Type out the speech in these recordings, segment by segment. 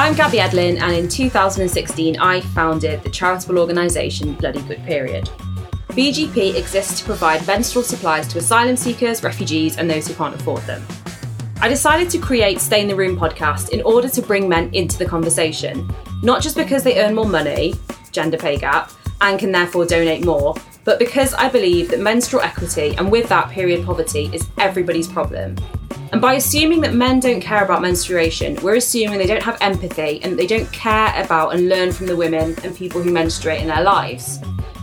I'm Gabby Edlin, and in 2016, I founded the charitable organisation Bloody Good Period. BGP exists to provide menstrual supplies to asylum seekers, refugees, and those who can't afford them. I decided to create Stay in the Room podcast in order to bring men into the conversation, not just because they earn more money, gender pay gap, and can therefore donate more, but because I believe that menstrual equity and with that period poverty is everybody's problem. And by assuming that men don't care about menstruation, we're assuming they don't have empathy and they don't care about and learn from the women and people who menstruate in their lives.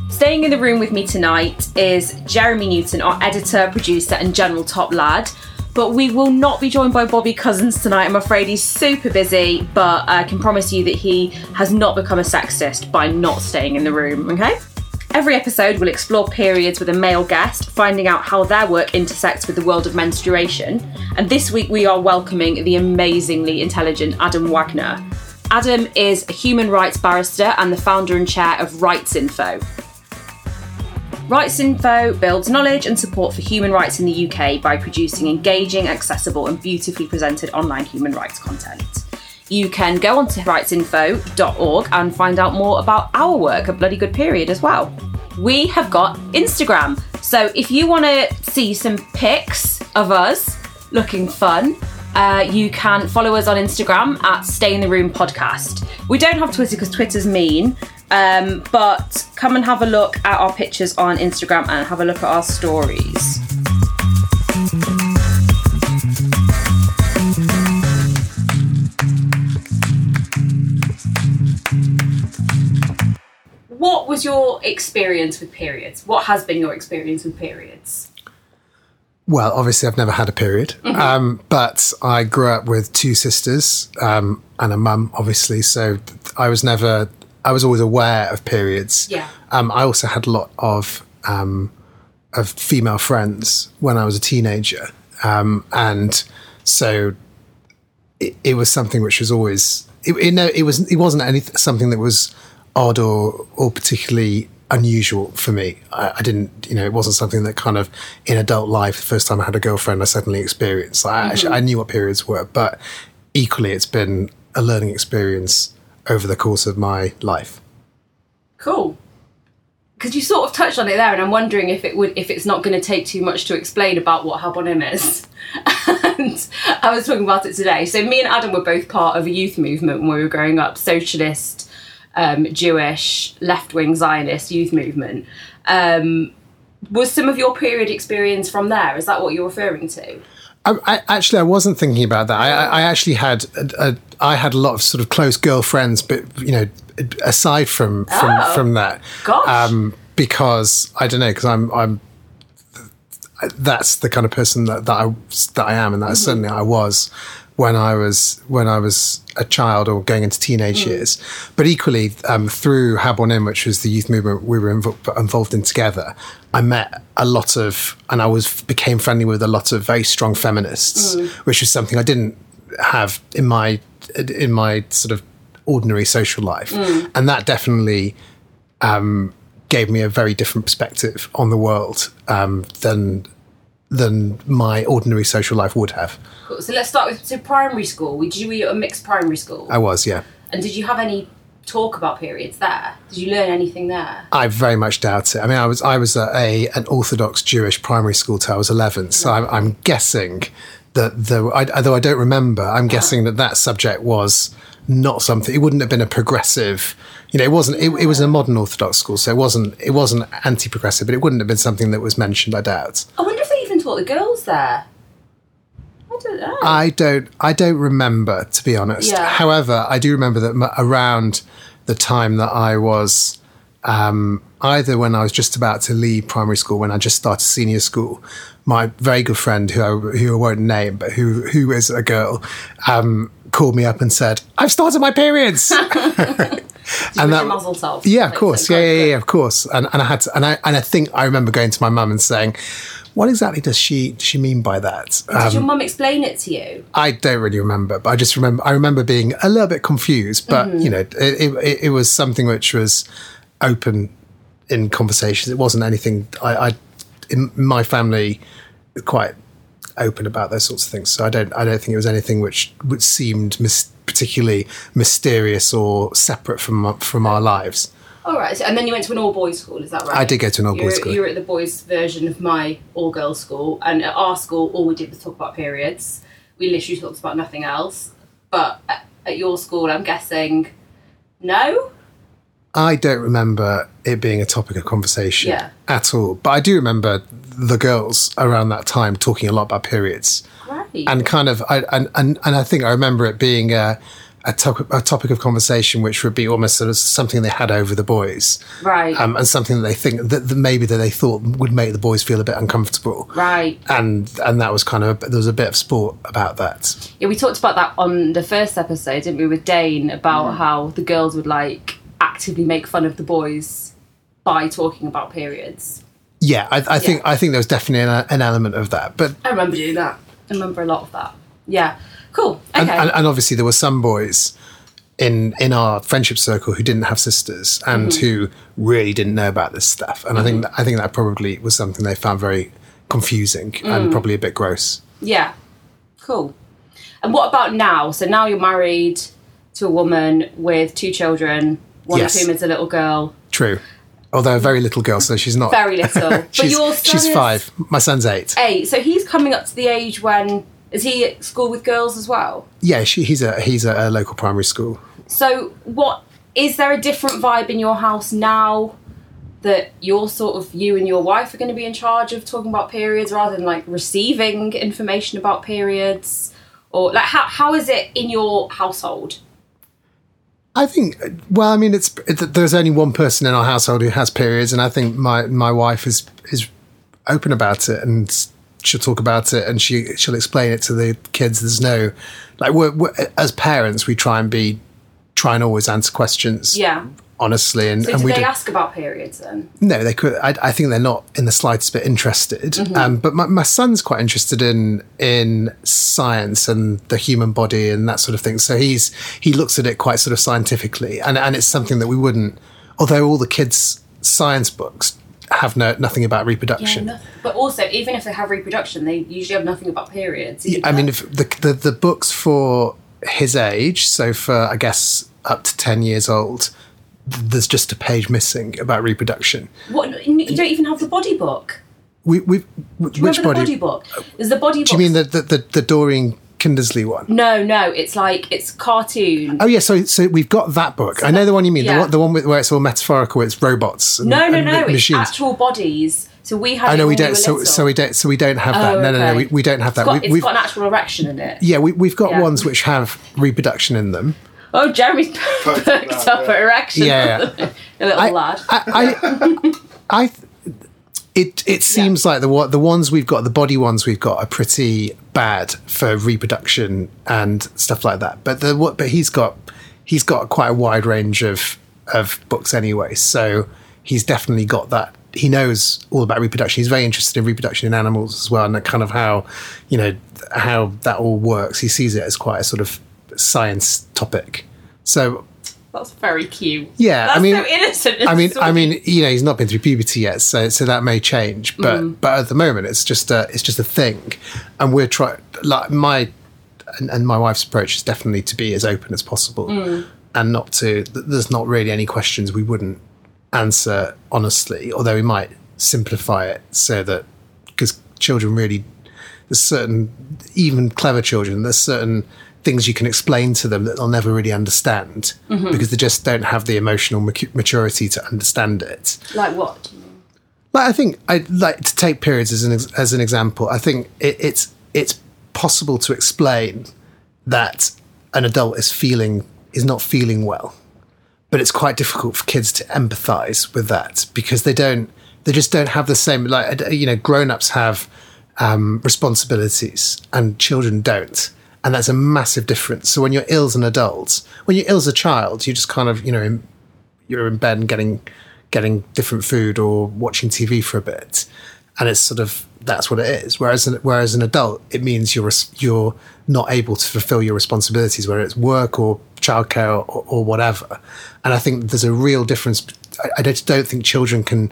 Staying in the room with me tonight is Jeremy Newton, our editor, producer, and general top lad. But we will not be joined by Bobbie Cousins tonight. I'm afraid he's super busy, but I can promise you that he has not become a sexist by not staying in the room, okay? Every episode will explore periods with a male guest, finding out how their work intersects with the world of menstruation. And this week we are welcoming the amazingly intelligent Adam Wagner. Adam is a human rights barrister and the founder and chair of Rights Info. Rights Info builds knowledge and support for human rights in the UK by producing engaging, accessible, and beautifully presented online human rights content. You can go onto rightsinfo.org and find out more about our work at Bloody Good Period as well. We have got Instagram. So if you want to see some pics of us looking fun, uh, you can follow us on Instagram at Stay in the Room Podcast. We don't have Twitter because Twitter's mean, um, but come and have a look at our pictures on Instagram and have a look at our stories. What was your experience with periods? What has been your experience with periods? Well, obviously, I've never had a period, Mm-hmm. um, but I grew up with two sisters um, and a mum, obviously. So I was never, I was always aware of periods. Yeah. Um, I also had a lot of um, of female friends when I was a teenager, um, and so it, it was something which was always it, it, no, it was it wasn't anything something that was odd or or particularly unusual for me. I, I didn't, you know, it wasn't something that kind of in adult life, the first time I had a girlfriend, I suddenly experienced. I actually, I mm-hmm. knew what periods were, but equally, it's been a learning experience over the course of my life. Cool. Because you sort of touched on it there, and I'm wondering if it would, if it's not going to take too much to explain about what Habonim is. and I was talking about it today. So me and Adam were both part of a youth movement when we were growing up, socialist, um, Jewish, left-wing Zionist youth movement. Um, was some of your period experience from there? Is that what you're referring to? I, I, actually, I wasn't thinking about that. I, I, actually had a, a, I had a lot of sort of close girlfriends, but you know, aside from from Oh. from that, um, because I don't know, because I'm I'm that's the kind of person that, that I that I am, and that certainly I was when I was when I was a child or going into teenage years. But equally, um, through Habonim, which was the youth movement we were invo- involved in together, I met a lot of, and I was became friendly with a lot of very strong feminists, which was something I didn't have in my in my sort of ordinary social life, and that definitely um, gave me a very different perspective on the world um, than than my ordinary social life would have. Cool. So let's start with so primary school. Did you were you at a mixed primary school? I was, yeah. And did you have any talk about periods there? Did you learn anything there? I very much doubt it. I mean, I was I was at a an Orthodox Jewish primary school till I was eleven, so I'm, I'm guessing that the I, although I don't remember, I'm guessing that that subject was not something. It wouldn't have been a progressive. You know, it wasn't. It, it was a modern Orthodox school, so it wasn't. It wasn't anti-progressive, but it wouldn't have been something that was mentioned. I doubt. I wonder if they the girls there. I don't know. I don't. I don't remember to be honest. Yeah. However, I do remember that m- around the time that I was um, either when I was just about to leave primary school, when I just started senior school, my very good friend who I, who I won't name, but who who is a girl, um, called me up and said, "I've started my periods." and that- Mazel tov. Yeah, of course. Yeah, yeah, yeah, of course. And and I had to, and I and I think I remember going to my mum and saying, what exactly does she does she mean by that? Did Um, your mum explain it to you? I don't really remember, but I just remember I remember being a little bit confused. But Mm-hmm. you know, it, it, it was something which was open in conversations. It wasn't anything I, I in my family quite open about those sorts of things. So I don't I don't think it was anything which which seemed mis- particularly mysterious or separate from from our lives. All right, so, and then you went to an all boys school, is that right? I did go to an all-boys you were, school. You were at the boys' version of my all girls school, and at our school, all we did was talk about periods. We literally talked about nothing else. But at, at your school, I'm guessing, no. I don't remember it being a topic of conversation Yeah. at all. But I do remember the girls around that time talking a lot about periods. Great. and kind of I, and, and and I think I remember it being a a, to- a topic of conversation which would be almost sort of something they had over the boys right. um, and something that they think that, that maybe that they thought would make the boys feel a bit uncomfortable right. and and that was kind of there was a bit of sport about that Yeah, we talked about that on the first episode, didn't we, with Dane about Mm. how the girls would like actively make fun of the boys by talking about periods. yeah I, I think I think there was definitely an, an element of that but I remember doing that. I remember a lot of that. Yeah. Cool. Okay. and, and, and obviously there were some boys in in our friendship circle who didn't have sisters and Mm-hmm. who really didn't know about this stuff and I think that, I think that probably was something they found very confusing Mm. and probably a bit gross Yeah. Cool. And what about now? So now you're married to a woman with two children, one Yes. of whom is a little girl. true although a very little girl so she's not Very little. but she's, your son she's five my son's eight Eight. So he's coming up to the age when is he at school with girls as well? yeah she, he's a he's at a local primary school So what is there a different vibe in your house now that you're sort of you and your wife are going to be in charge of talking about periods rather than like receiving information about periods? Or like how how is it in your household? I think, well, I mean, it's it, there's only one person in our household who has periods, and I think my my wife is is open about it, and she'll talk about it, and she she'll explain it to the kids. There's no like we're, we're as parents, we try and be try and always answer questions, Yeah. honestly, and So and do we they don't- ask about periods then? no, they could. I, I think they're not in the slightest bit interested. Um, but my, my son's quite interested in in science and the human body and that sort of thing. So he's he looks at it quite sort of scientifically, and and it's something that we wouldn't. Although all the kids' science books have no nothing about reproduction. nothing. But also, even if they have reproduction, they usually have nothing about periods. Yeah, I mean, if the, the the books for his age, so for I guess up to ten years old, there's just a page missing about reproduction. what you don't even have the body book. We we which body? the body book? There's the body book. Do you mean the the, the, the Dorling Kindersley one? No, no. It's like it's cartoon. Oh yeah, so so we've got that book. I know the one you mean, yeah. the one the one with, where it's all metaphorical. It's robots. And, No, no, and no. ma- It's machines. actual bodies. So we had. I it know we don't. were So little. so we don't. So we don't have that. Oh, no, no, no. We, we don't have that. It's got, we, it's we've got an actual erection in it. yeah, we, we've got Yeah. ones which have reproduction in them. Oh, Jeremy's perked up yeah. erection. Yeah, a little I, lad. I, I, I, it it seems like the what the ones we've got, the body ones we've got, are pretty bad for reproduction and stuff like that. But the what, but he's got he's got quite a wide range of of books anyway, so he's definitely got that. He knows all about reproduction. He's very interested in reproduction in animals as well, and kind of how you know how that all works. He sees it as quite a sort of science topic. So That's very cute. Yeah, That's I mean- so innocent. I mean, I mean, you know, he's not been through puberty yet, so so that may change. But Mm. but at the moment, it's just a it's just a thing, and we're trying. Like my and, and my wife's approach is definitely to be as open as possible, Mm. and not to. There's not really any questions we wouldn't answer honestly, although we might simplify it so that because children really there's certain even clever children there's certain things you can explain to them that they'll never really understand Mm-hmm. because they just don't have the emotional maturity to understand it like what? like I think I like to take periods as an ex- as an example. I think it, it's it's possible to explain that an adult is feeling is not feeling well, but it's quite difficult for kids to empathise with that because they don't they just don't have the same like you know grown ups have um, responsibilities and children don't. And that's a massive difference. So when you're ill as an adult, when you're ill as a child, you just kind of, you know, in, you're in bed and getting getting different food or watching TV for a bit. and it's sort of that's what it is. Whereas whereas an adult, it means you're you're not able to fulfill your responsibilities, whether it's work or childcare or, or whatever. And I think there's a real difference. I, I don't think children can.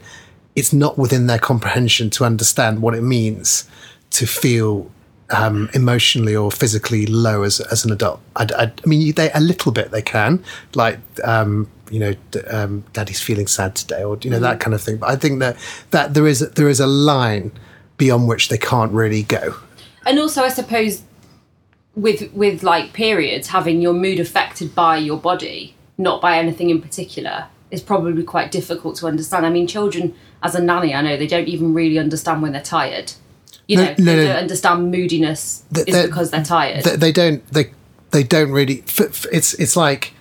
It's not within their comprehension to understand what it means to feel um, emotionally or physically low as, as an adult. I, I, I mean, they a little bit they can, like um, you know, d- um, daddy's feeling sad today, or you know that kind of thing. But I think that that there is there is a line beyond which they can't really go. And also, I suppose with with like periods, having your mood affected by your body, not by anything in particular, is probably quite difficult to understand. I mean, children, as a nanny, I know they don't even really understand when they're tired. You No, know, no, they don't understand moodiness Th- is because they're tired. They, they don't they they don't really. f- It's it's like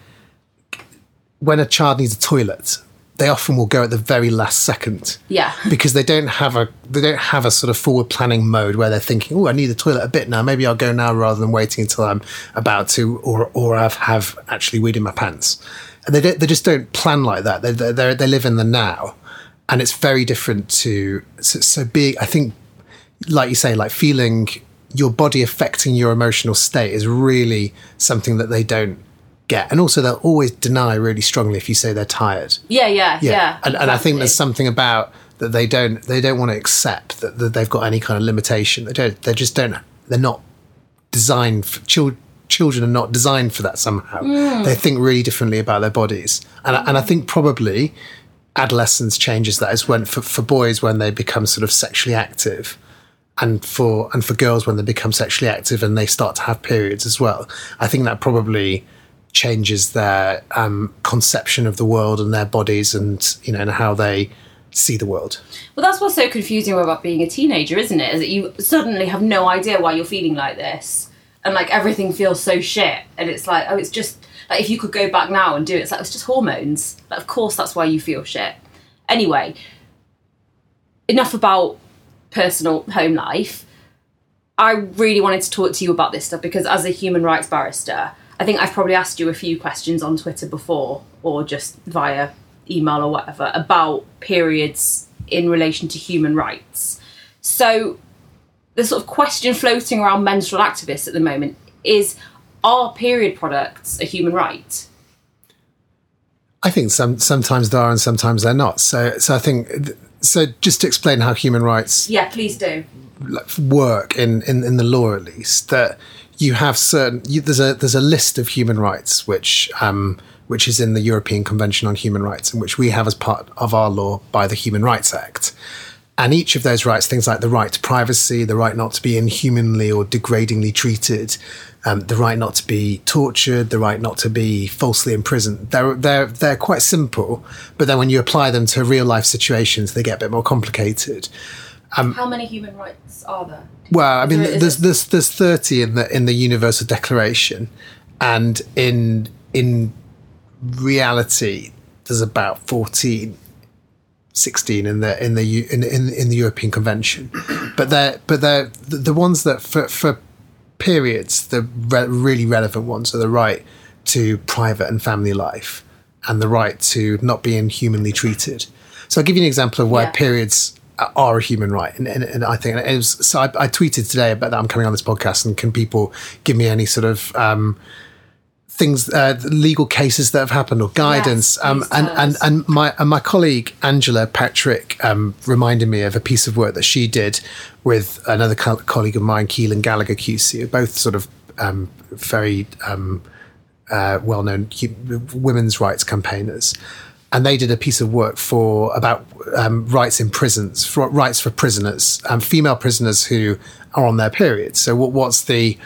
when a child needs a toilet, they often will go at the very last second. yeah. because they don't have a they don't have a sort of forward planning mode where they're thinking, oh, I need the toilet a bit now. Maybe I'll go now rather than waiting until I'm about to, or or I've have actually weed in my pants. And they don't, they just don't plan like that. They they they they live in the now, and it's very different to so, so being. I think, like you say, like feeling your body affecting your emotional state is really something that they don't get. And also, they'll always deny really strongly if you say they're tired Yeah, yeah, yeah. and, and I think there's something about that they don't they don't want to accept that, that they've got any kind of limitation. They don't. They just don't. They're not designed. For, chil- children are not designed for that somehow. Mm. They think really differently about their bodies, and I- and I think probably adolescence changes that as when for, for boys when they become sort of sexually active and for and for girls when they become sexually active and they start to have periods as well. I think that probably changes their um, conception of the world and their bodies and you know and how they see the world. Well, that's what's so confusing about being a teenager, isn't it? Is that you suddenly have no idea why you're feeling like this, and like everything feels so shit, and it's like, oh, it's just like if you could go back now and do it, it's like it's just hormones. Like, of course, that's why you feel shit. Anyway, enough about personal home life. I really wanted to talk to you about this stuff because, as a human rights barrister, I think I've probably asked you a few questions on Twitter before or just via email or whatever about periods in relation to human rights. So, the sort of question floating around menstrual activists at the moment is are period products a human right? I think some sometimes they are and sometimes they're not. So so I think so. Just to explain how human rights Yeah, please do. like, work in, in, in the law at least that you have certain you, there's a there's a list of human rights which um, which is in the European Convention on Human Rights and which we have as part of our law by the Human Rights Act. And each of those rights, things like the right to privacy, the right not to be inhumanly or degradingly treated, um, the right not to be tortured, the right not to be falsely imprisoned, they're, they're, they're quite simple. But then when you apply them to real life situations, they get a bit more complicated. How many human rights are there? Well, I mean, there- there's there's there's thirty in the in the Universal Declaration, and in in reality, there's about 14, 16 in the in the in in, in the European Convention, but they're but they're the, the ones that for for periods, the re- really relevant ones are the right to private and family life, and the right to not be inhumanly treated. So I'll give you an example of where Yeah. periods are a human right, and, and, and I think it was, so. I, I tweeted today about that I'm coming on this podcast, and can people give me any sort of um, things, uh, legal cases that have happened or guidance? Yes, um, and and and my and my colleague Angela Patrick um, reminded me of a piece of work that she did with another co- colleague of mine, Caoilfhionn Gallagher QC, both sort of um, very um, uh, well-known women's rights campaigners, and they did a piece of work for about um, rights in prisons, for rights for prisoners, um, female prisoners who are on their period. So, what, what's the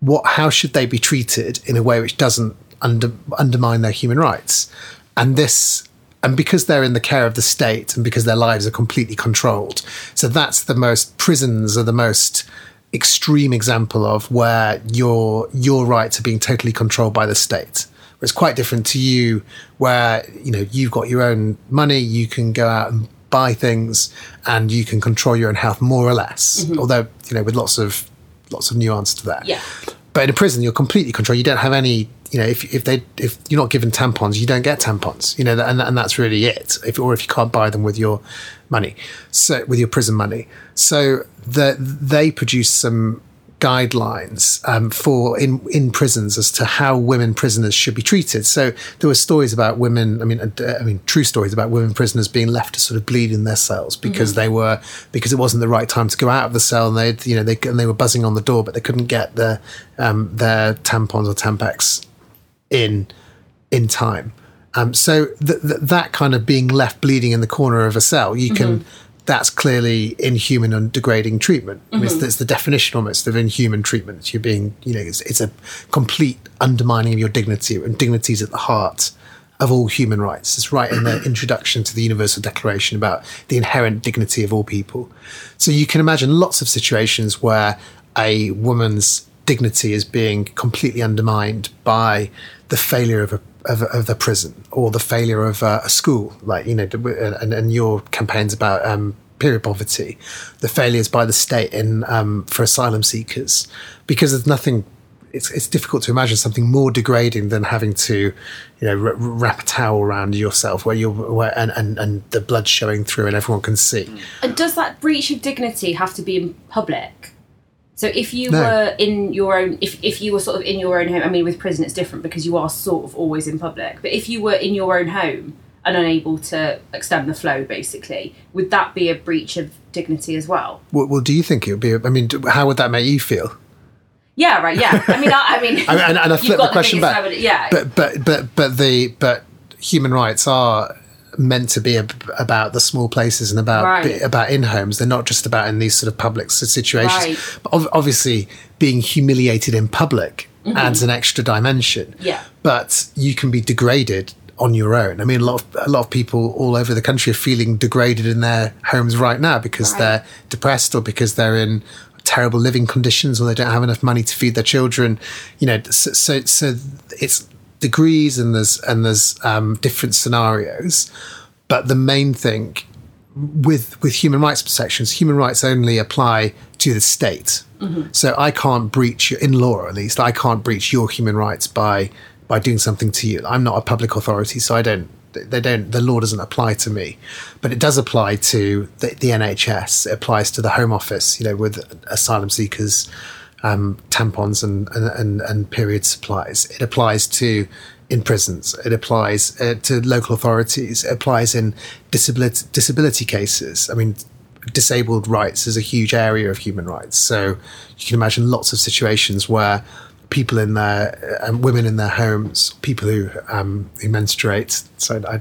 what? How should they be treated in a way which doesn't under, undermine their human rights? And this. And because they're in the care of the state and because their lives are completely controlled. So that's the most, prisons are the most extreme example of where your your rights are being totally controlled by the state. It's quite different to you, where you know you've got your own money, you can go out and buy things, and you can control your own health more or less. Mm-hmm. Although you know with lots of lots of nuance to that. Yeah. but in a prison, you're completely controlled. You don't have any. You know, if if they if you're not given tampons, you don't get tampons. You know, and and that's really it. If or if you can't buy them with your money, so with your prison money, so the, they produce some guidelines um, for in in prisons as to how women prisoners should be treated. So there were stories about women. I mean, uh, I mean, true stories about women prisoners being left to sort of bleed in their cells because mm-hmm. they were because it wasn't the right time to go out of the cell, and they you know they and they were buzzing on the door, but they couldn't get their um, their tampons or tampax in in time. Um, so th- th- that kind of being left bleeding in the corner of a cell, you can mm-hmm that's clearly inhuman and degrading treatment. Mm-hmm. It's, it's, the definition almost of inhuman treatment. You're being, you know, it's, it's, a complete undermining of your dignity, and dignity is at the heart of all human rights. It's right in the introduction to the Universal Declaration about the inherent dignity of all people. So you can imagine lots of situations where a woman's dignity is being completely undermined by the failure of a of, of the prison or the failure of uh, a school, like you know, and, and your campaigns about um, period poverty, the failures by the state in um, for asylum seekers, because there's nothing. It's, it's difficult to imagine something more degrading than having to, you know, r- wrap a towel around yourself where you're where, and, and and the blood showing through and everyone can see. And does that breach of dignity have to be in public? So if you no. were in your own, if, if you were sort of in your own home, I mean, with prison it's different because you are sort of always in public. But if you were in your own home and unable to extend the flow, basically, would that be a breach of dignity as well? Well, well do you think it would be? I mean, how would that make you feel? Yeah, right. Yeah, I mean, I, I mean, and, and I flip the question back. Evidence, yeah, but but but but the but human rights are meant to be about the small places and about right. about in homes. They're not just about in these sort of public situations. Right. But ov- obviously, being humiliated in public mm-hmm. adds an extra dimension. Yeah. But you can be degraded on your own. I mean, a lot of a lot of people all over the country are feeling degraded in their homes right now because right. they're depressed or because they're in terrible living conditions or they don't have enough money to feed their children. You know, so so, so it's degrees and there's and there's um, different scenarios, but the main thing with with human rights protections, human rights only apply to the state. Mm-hmm. So I can't breach in law, at least I can't breach your human rights by by doing something to you. I'm not a public authority, so I don't. They don't. The law doesn't apply to me, but it does apply to the, the NHS. It applies to the Home Office. You know, with asylum seekers um, tampons and, and, and, period supplies. It applies to in prisons. It applies uh, to local authorities. It applies in disability disability cases. I mean, disabled rights is a huge area of human rights. So you can imagine lots of situations where people in their um, women in their homes, people who um, who menstruate. So I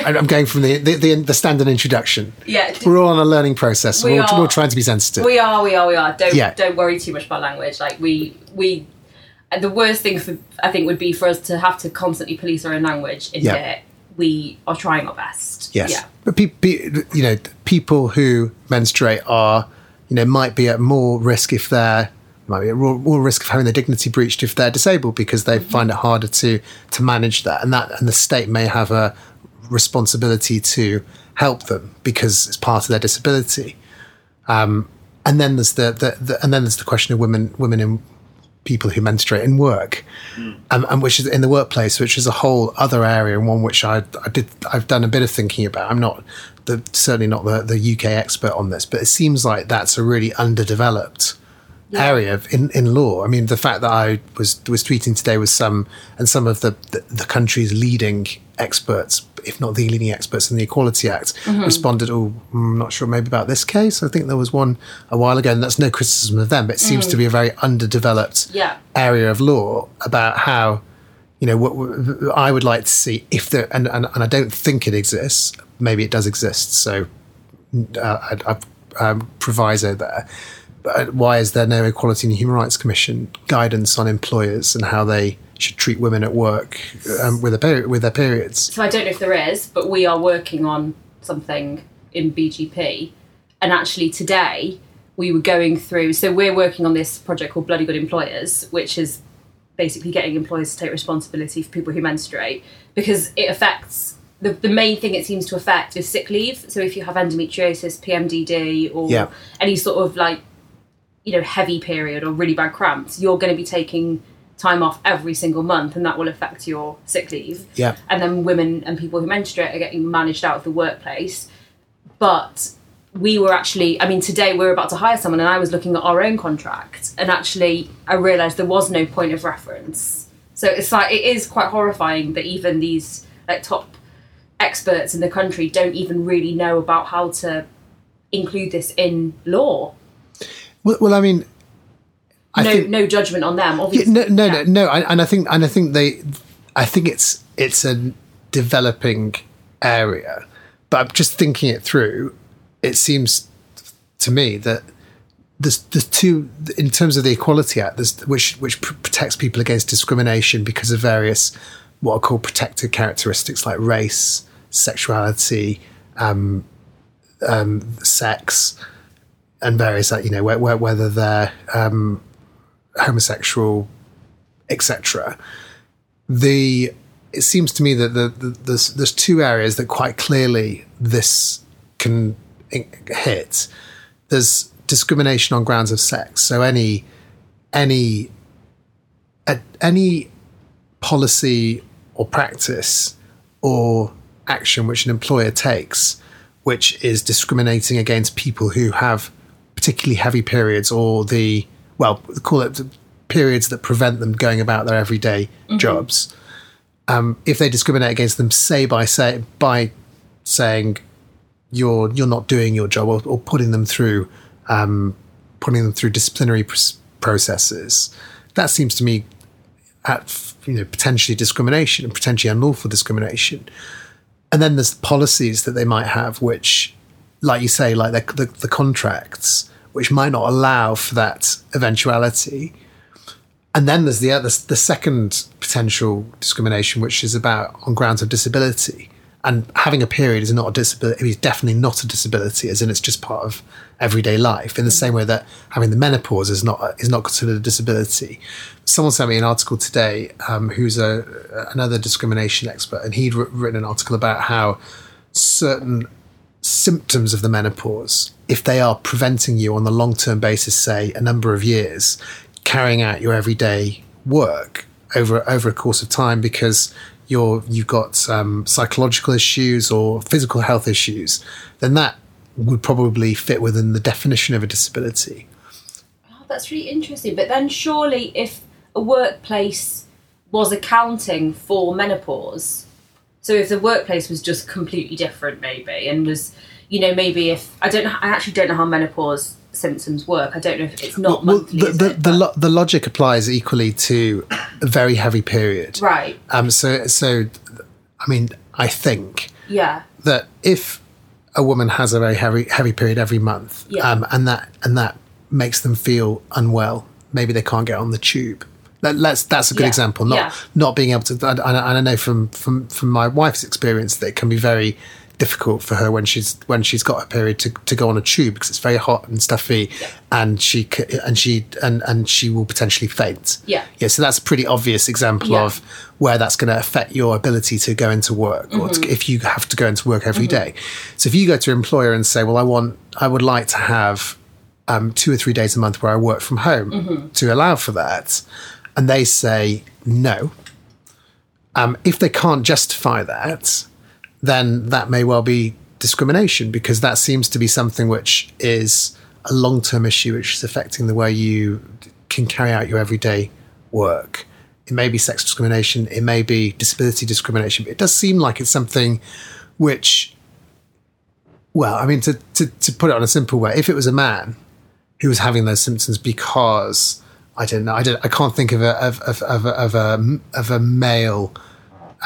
I'm going from the, the, the, the, standard introduction. Yeah. We're all on a learning process. We we're, are, we're trying to be sensitive. We are, we are, we are. Don't, yeah. don't worry too much about language. Like, we, we, the worst thing for, I think, would be for us to have to constantly police our own language in yeah. here. We are trying our best. Yes. Yeah. But, pe- pe- you know, people who menstruate are, you know, might be at more risk if they're might be at more risk of having their dignity breached if they're disabled because they mm-hmm. find it harder to to manage that and that and the state may have a responsibility to help them because it's part of their disability. Um, and then there's the, the, the, and then there's the question of women women in people who menstruate in work, mm. um, and which is in the workplace, which is a whole other area and one which I, I did I've done a bit of thinking about. I'm not the, certainly not the, the UK expert on this, but it seems like that's a really underdeveloped yeah. area in, in law. I mean, the fact that I was was tweeting today with some and some of the, the, the country's leading experts, if not the leading experts in the Equality Act, mm-hmm. responded, "Oh, I'm not sure, maybe about this case." I think there was one a while ago, and that's no criticism of them, but it seems mm. to be a very underdeveloped yeah. area of law about how. You know, what, what I would like to see if there, and, and, and I don't think it exists. Maybe it does exist. So uh, I, I um, proviso there why is there no Equality and Human Rights Commission guidance on employers and how they should treat women at work um, with, their with their periods? So I don't know if there is, but we are working on something in BGP. And actually, today we were going through. So we're working on this project called Bloody Good Employers, which is basically getting employers to take responsibility for people who menstruate because it affects the, the main thing it seems to affect is sick leave. So if you have endometriosis, PMDD, or yeah. any sort of like you know, heavy period or really bad cramps, you're going to be taking time off every single month and that will affect your sick leave. Yeah. And then women and people who menstruate are getting managed out of the workplace. But we were actually, I mean, today we are about to hire someone and I was looking at our own contract and actually I realised there was no point of reference. So it's like, it is quite horrifying that even these like top experts in the country don't even really know about how to include this in law. Well, well I mean, I no, think, no judgment on them. Yeah, Obviously, no, no, Yeah. no, no. I- And I think, and I think they, I think it's it's a developing area. But I'm just thinking it through. It seems to me that there's there's two in terms of the Equality Act, which which pr- protects people against discrimination because of various what are called protected characteristics like race, sexuality, um, um, sex, and various like you know whe- whe- whether they're um, homosexual, etc. The it seems to me that the, the, there's there's two areas that quite clearly this can hit. There's discrimination on grounds of sex. So any any any policy or practice or action which an employer takes which is discriminating against people who have particularly heavy periods or the well call it periods that prevent them going about their everyday jobs. Um, if they discriminate against them say by say by saying you're you're not doing your job or, or putting them through um, putting them through disciplinary pr- processes that seems to me at you know potentially discrimination and potentially unlawful discrimination. And then there's policies that they might have which like you say like the, the, the contracts which might not allow for that eventuality. And then there's the other the second potential discrimination which is about on grounds of disability. And having a period is not a disability it's definitely not a disability as in it's just part of everyday life in the same way that having the menopause is not is not considered a disability. Someone sent me an article today um, who's a another discrimination expert and he'd written an article about how certain symptoms of the menopause, if they are preventing you on the long term basis, say a number of years, carrying out your everyday work over over a course of time because you're you've got um, psychological issues or physical health issues, then that would probably fit within the definition of a disability. Oh, that's really interesting. But then, surely, if a workplace was accounting for menopause, so if the workplace was just completely different, maybe, and was, you know, maybe if I don't know, I actually don't know how menopause symptoms work. I don't know if it's not Well, monthly. the the, it? the, lo- the logic applies equally to a very heavy period. right. Um. So so, I mean, I think Yeah. that if a woman has a very heavy heavy period every month, Yeah. um, and that and that makes them feel unwell, maybe they can't get on the tube. That, that's that's a good Yeah. example. Not Yeah. not being able to. And I, and I know from from from my wife's experience that it can be very difficult for her when she's when she's got a period to, to go on a tube because it's very hot and stuffy, and she and she and and she will potentially faint. Yeah. Yeah. So that's a pretty obvious example Yeah. of where that's going to affect your ability to go into work or Mm-hmm. to, if you have to go into work every day. So if you go to an employer and say, well, I want, I would like to have um, two or three days a month where I work from home Mm-hmm. to allow for that. And they say no. Um, if they can't justify that, then that may well be discrimination because that seems to be something which is a long term issue which is affecting the way you can carry out your everyday work. It may be sex discrimination, it may be disability discrimination, but it does seem like it's something which, well, I mean, to, to, to put it on a simple way, if it was a man who was having those symptoms because, I don't know, I, don't, I can't think of a, of, of, of, a, of, a, of a male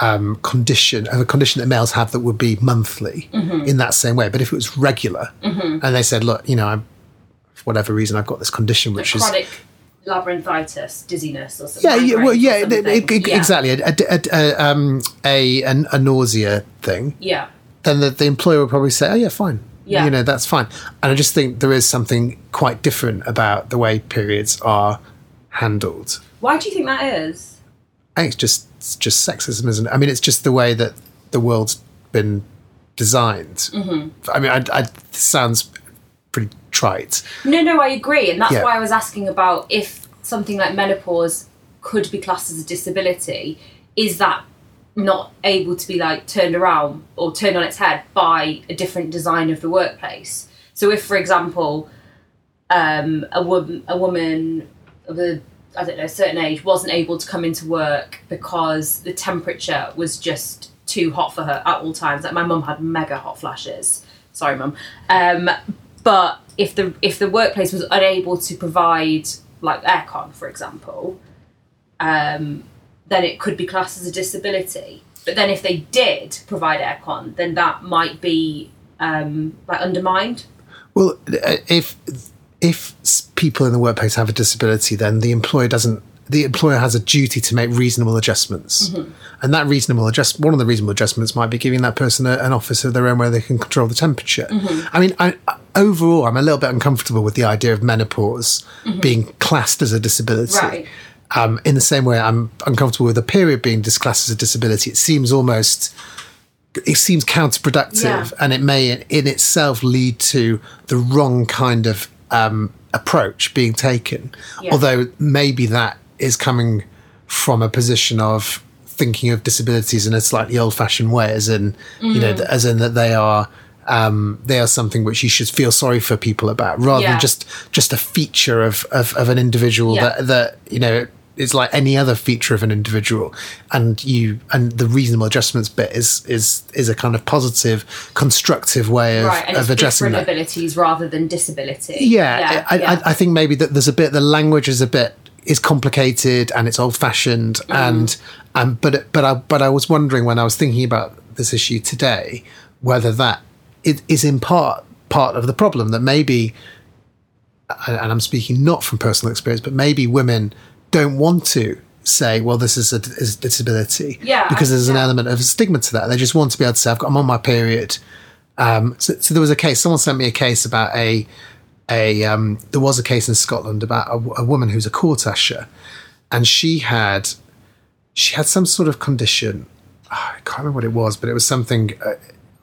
um, condition of a condition that males have that would be monthly in that same way. But if it was regular, and they said, "Look, you know, I'm for whatever reason I've got this condition which is Chronic labyrinthitis, dizziness, or something. yeah, yeah, well, yeah, it- it- it- Yeah. exactly, a, a, a, um, a, a nausea thing." Yeah. Then the, the employer would probably say, "Oh yeah, fine." Yeah. You know, that's fine. And I just think there is something quite different about the way periods are handled. Why do you think that is? I think it's just it's just sexism, isn't it? I mean, it's just the way that the world's been designed. Mm-hmm. I mean, I, I, sounds pretty trite. No, no, I agree, and that's Yeah. why I was asking about if something like menopause could be classed as a disability. Is that not able to be like turned around or turned on its head by a different design of the workplace? So, if, for example, um, a woman, a woman of a I don't know a certain age wasn't able to come into work because the temperature was just too hot for her at all times. Like my mum had mega hot flashes. Sorry, mum. Um, but if the if the workplace was unable to provide like aircon, for example, um, then it could be classed as a disability. But then if they did provide aircon, then that might be um, like undermined. Well, uh, if if people in the workplace have a disability, then the employer doesn't. The employer has a duty to make reasonable adjustments, mm-hmm. and that reasonable adjust one of the reasonable adjustments might be giving that person a, an office of their own where they can control the temperature. Mm-hmm. I mean, I, overall, I'm a little bit uncomfortable with the idea of menopause mm-hmm. being classed as a disability. Right. Um, in the same way, I'm uncomfortable with a period being disclassed as a disability. It seems almost it seems counterproductive Yeah. and it may in itself lead to the wrong kind of um, approach being taken Yeah. although maybe that is coming from a position of thinking of disabilities in a slightly old-fashioned way as in you know Mm. as in that they are um, they are something which you should feel sorry for people about rather Yeah. than just just a feature of of, of an individual Yeah. that that you know is like any other feature of an individual and you and the reasonable adjustments bit is is is a kind of positive constructive way of, right, and of it's addressing different that abilities rather than disability. yeah, I, yeah. I, I think maybe that there's a bit the language is a bit is complicated and it's old fashioned Mm-hmm. and um but but I but I was wondering when I was thinking about this issue today whether that it is in part part of the problem that maybe and and I'm speaking not from personal experience but maybe women don't want to say well this is a, is a disability Yeah, because there's an element of stigma to that they just want to be able to say I've got, I'm on my period um, so, so there was a case. Someone sent me a case about a a. Um, there was a case in Scotland about a, a woman who's a court usher, and she had she had some sort of condition. ah, I can't remember what it was, but it was something uh,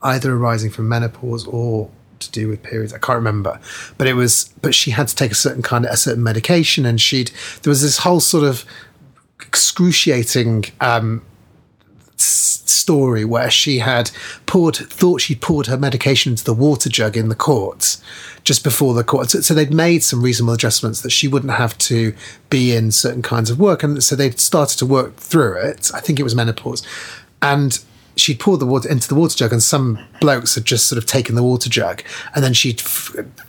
either arising from menopause or to do with periods. I can't remember, but it was. But she had to take a certain kind of a certain medication, and she'd there was this whole sort of excruciating um, story where she had poured thought she'd poured her medication into the water jug in the court just before the court so, so they'd made some reasonable adjustments that she wouldn't have to be in certain kinds of work and so they'd started to work through it i think it was menopause and she'd poured the water into the water jug and some blokes had just sort of taken the water jug and then she'd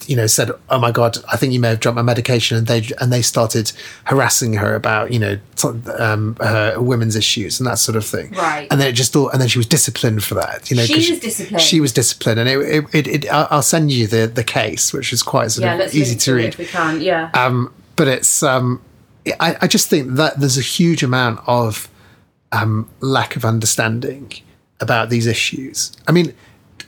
you know said oh my god i think you may have dropped my medication and they and they started harassing her about you know t- um, her women's issues and that sort of thing Right. and then it just all and then she was disciplined for that you know She was disciplined? she was disciplined and it, it, it, it I'll I'll send you the the case which is quite sort yeah, of let's easy to read if we can. Yeah. um, but it's um, I, I just think that there's a huge amount of um, lack of understanding about these issues. I mean,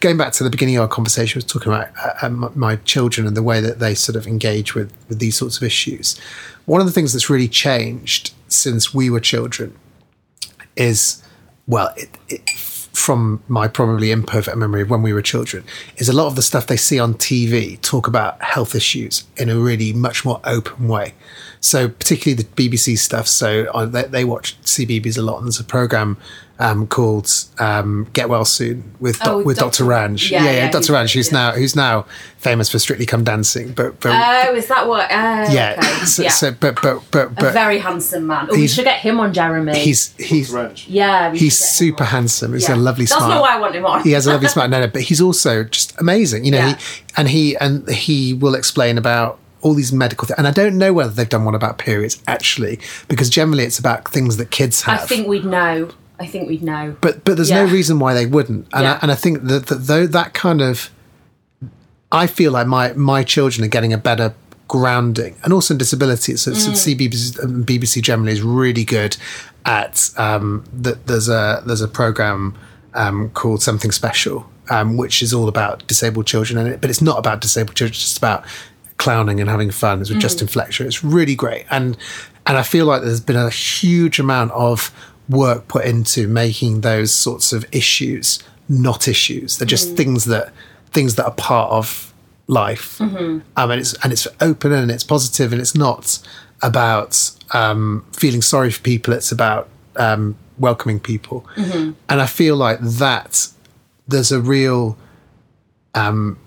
going back to the beginning of our conversation, I was talking about uh, um, my children and the way that they sort of engage with with these sorts of issues. One of the things that's really changed since we were children is well it, it, from my probably imperfect memory of when we were children is a lot of the stuff they see on tv talk about health issues in a really much more open way so particularly the bbc stuff so uh, they, they watch CBBC a lot and there's a program um, called um, Get Well Soon with doc- Oh, with Dr. Dr. Ranj. Yeah, Yeah, yeah, yeah, Dr. he's- Ranj, who's yeah. now who's now famous for Strictly Come Dancing, but but Oh, is that what? Uh, yeah, okay. so, yeah. so but but but a but very handsome man. Oh, we should get him on Jeremy. he's he's Ranj. yeah, he's should get him super handsome. He's Yeah. a lovely That's smart. not why I want him on. he has a lovely smile. no, no, but he's also just amazing. You know, Yeah. he and he and he will explain about all these medical things. And I don't know whether they've done one about periods actually, because generally it's about things that kids have. I think we'd know. I think we'd know. but but there's no reason why they wouldn't. And Yeah. I, and I think that, that though that kind of, I feel like my my children are getting a better grounding, and also in disability. So, Mm. CBBC um, BBC generally is really good at um, that. There's a there's a program um, called Something Special, um, which is all about disabled children, and it, but it's not about disabled children. It's just about clowning and having fun. It's with Justin Fletcher. It's really great, and and I feel like there's been a huge amount of work put into making those sorts of issues not issues. They're just things that things that are part of life, um, and it's and it's open and it's positive and it's not about um, feeling sorry for people. It's about um, welcoming people, and I feel like that there's a real um,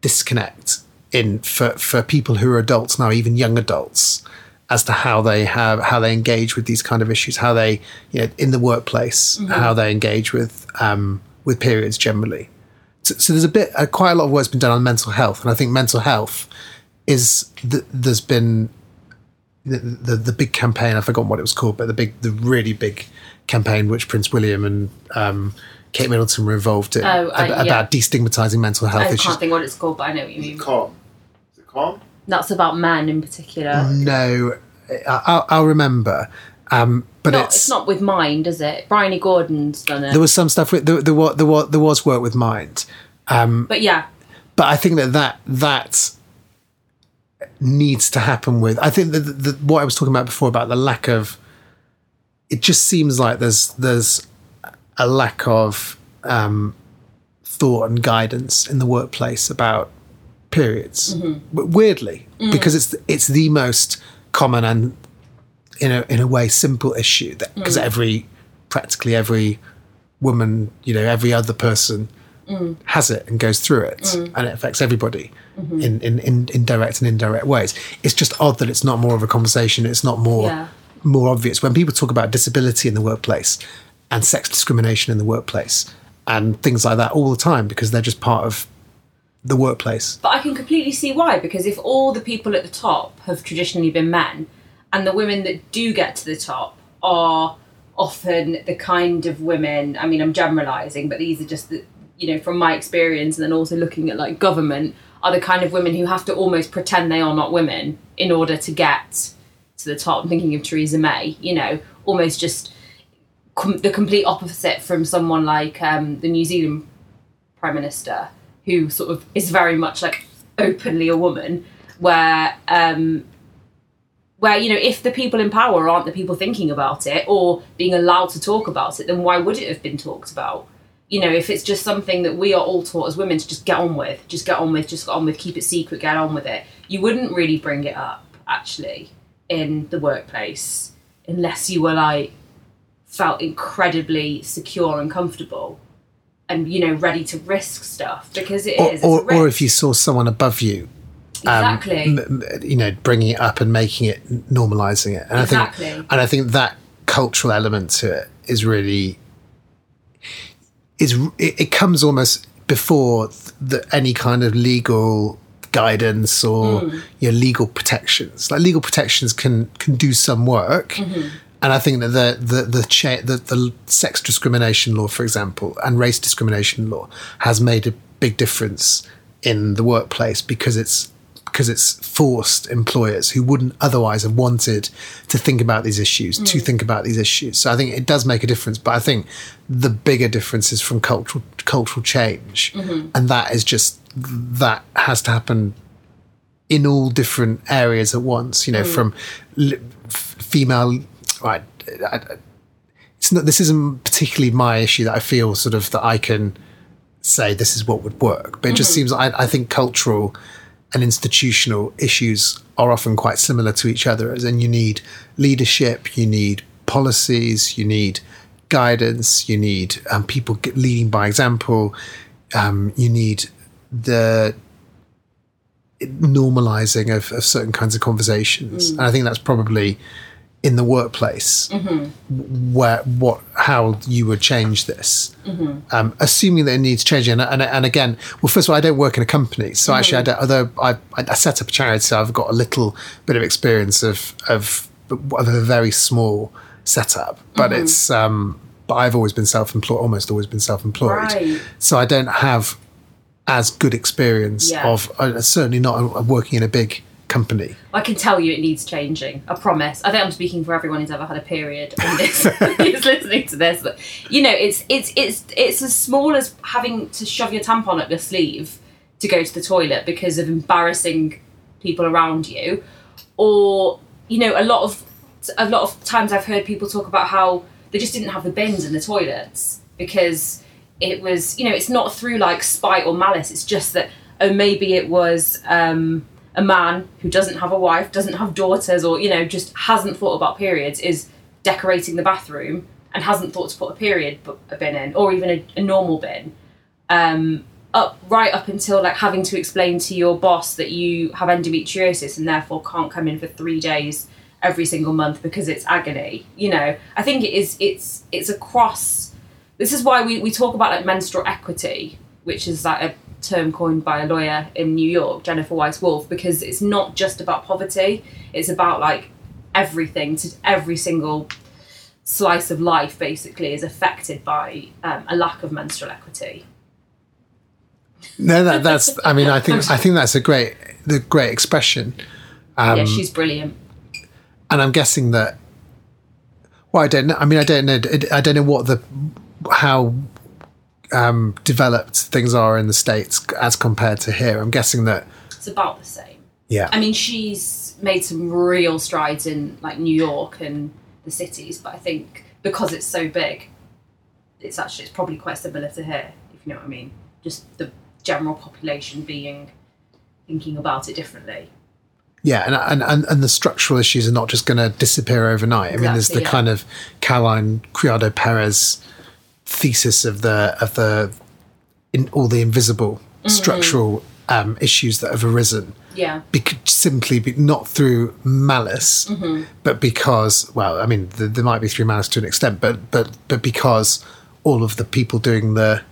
disconnect in for for people who are adults now, even young adults, as to how they have how they engage with these kind of issues, how they you know in the workplace, how they engage with um, with periods generally. So, so there's a bit uh, quite a lot of work's been done on mental health, and I think mental health is th- there's been the, the the big campaign. I forgot what it was called, but the big the really big campaign which Prince William and um, Kate Middleton were involved in Oh, I- ab- yeah. about destigmatizing mental health I issues. can't think what it's called, but I know what you mean. Calm. Is it calm? That's about men in particular. No, I, I'll, I'll remember. Um, but Not, it's, it's not with mind, is it? Bryony Gordon's done it. there was some stuff with there, there, was, there, was, there was work with mind, but yeah, but I think that that that needs to happen with. I think that the, the, what I was talking about before about the lack of. It just seems like there's there's a lack of um, thought and guidance in the workplace about periods. Mm-hmm. But weirdly, mm. because it's it's the most common and in a in a way simple issue that because mm. every practically every woman, you know, every other person mm. has it and goes through it, and it affects everybody mm-hmm. in, in, in, in direct and indirect ways. It's just odd that it's not more of a conversation. It's not more Yeah. more obvious when people talk about disability in the workplace and sex discrimination in the workplace and things like that all the time because they're just part of the workplace. But I can completely see why, because if all the people at the top have traditionally been men, and the women that do get to the top are often the kind of women, I mean, I'm generalising, but these are just the, you know, from my experience, and then also looking at like government, are the kind of women who have to almost pretend they are not women in order to get to the top. I'm thinking of Theresa May, you know, almost just com- the complete opposite from someone like um, the New Zealand prime minister who sort of is very much like openly a woman where um where you know if the people in power aren't the people thinking about it or being allowed to talk about it then why would it have been talked about? You know if it's just something that we are all taught as women to just get on with just get on with just get on with keep it secret get on with it you wouldn't really bring it up actually in the workplace unless you were like felt incredibly secure and comfortable and you know ready to risk stuff because it Or, is. or, or if you saw someone above you, um, exactly m- m- you know, bringing it up and making it, normalizing it. And I think, and I think that cultural element to it is really, is it, it comes almost before the, any kind of legal guidance or Hmm. your legal protections. Like legal protections can can do some work. Mm-hmm. And I think that the the the, cha- the the sex discrimination law, for example, and race discrimination law has made a big difference in the workplace because it's because it's forced employers who wouldn't otherwise have wanted to think about these issues to mm. think about these issues. So I think it does make a difference. But I think the bigger difference is from cultural cultural change, mm-hmm. and that is just that has to happen in all different areas at once. You know, mm. from li- female right. I, it's not. This isn't particularly my issue that I feel sort of that I can say this is what would work. But it just seems I, I think cultural and institutional issues are often quite similar to each other. As in, you need leadership, you need policies, you need guidance, you need um, people leading by example, um, you need the normalizing of, of certain kinds of conversations. And I think that's probably in the workplace where what how you would change this. Um, assuming that it needs changing and, and, and again well first of all I don't work in a company so actually I don't, although I, I set up a charity so I've got a little bit of experience of of, of a very small setup but it's um but I've always been self-employed almost always been self-employed. Right. so I don't have as good experience Yeah. of uh, certainly not working in a big company I can tell you it needs changing. I promise. I think I'm speaking for everyone who's ever had a period on this who's listening to this. But you know, it's it's it's it's as small as having to shove your tampon up your sleeve to go to the toilet because of embarrassing people around you, or you know, a lot of a lot of times I've heard people talk about how they just didn't have the bins in the toilets because it was you know it's not through like spite or malice. It's just that oh, maybe it was um, a man who doesn't have a wife, doesn't have daughters, or you know just hasn't thought about periods is decorating the bathroom and hasn't thought to put a period a bin in, or even a, a normal bin. Um, up right up until like having to explain to your boss that you have endometriosis and therefore can't come in for three days every single month because it's agony. You know, I think it is. It's it's across. This is why we, we talk about like menstrual equity, which is like a term coined by a lawyer in New York, Jennifer Weiss Wolf, because it's not just about poverty. It's about like everything to every single slice of life basically is affected by um, a lack of menstrual equity. No, that, that's. I mean, I think I think that's a great, the great expression. Um, yeah, she's brilliant. And I'm guessing that. Well, I don't know. I mean, I don't know. I don't know what the how um, developed things are in the states as compared to here. I'm guessing that it's about the same. Yeah. I mean, she's made some real strides in like New York and the cities, but I think because it's so big, it's actually it's probably quite similar to here, if you know what I mean. Just the general population being thinking about it differently. Yeah, and and, and, and the structural issues are not just going to disappear overnight. I mean, there's the yeah. kind of Caroline Criado Perez thesis of the of the in all the invisible mm-hmm. structural um, issues that have arisen. Yeah, bec- simply be, not through malice, mm-hmm. but because well, I mean, the, there might be through malice to an extent, but but but because all of the people doing the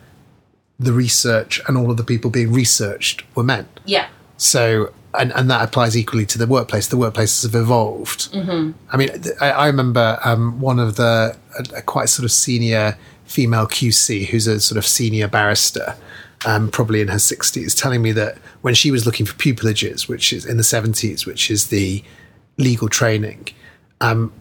the research and all of the people being researched were men. Yeah. So and, and that applies equally to the workplace. The workplaces have evolved. Mm-hmm. I mean, I, I remember um, one of the a, a quite sort of senior female QC who's a sort of senior barrister, um, probably in her sixties, telling me that when she was looking for pupillages, which is in the seventies, which is the legal training, um,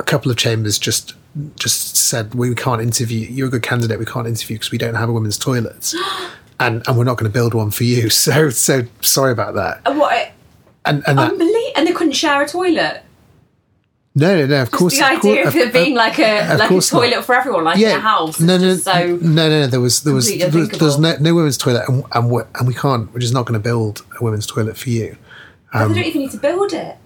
a couple of chambers just just said we can't interview. You're a good candidate. We can't interview because we don't have a women's toilet. and and we're not going to build one for you. So so sorry about that. Uh, what? And and that, and they couldn't share a toilet. No, no, no. Of course, the idea of, it being like a like a toilet not. for everyone, like yeah, in a house. No, no, so no, no, no. There was there was there was, there was no, no, women's toilet, and and, we and we can't. We're just not going to build a women's toilet for you. Um, they don't even need to build it.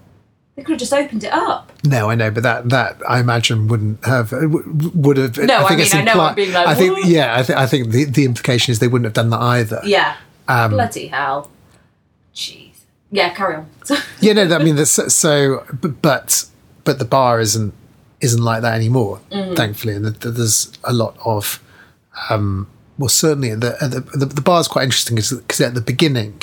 They could have just opened it up. No, I know, but that that I imagine wouldn't have would have. No, I, think I mean it's impli- I know. I'm being like, I think yeah, I, th- I think the the implication is they wouldn't have done that either. Yeah. Um, Bloody hell. Jeez. Yeah, carry on. yeah, no, I mean, so, but but the bar isn't isn't like that anymore, mm-hmm. thankfully, and there's a lot of. Um, well, certainly, the, the, the, the bar is quite interesting because at the beginning,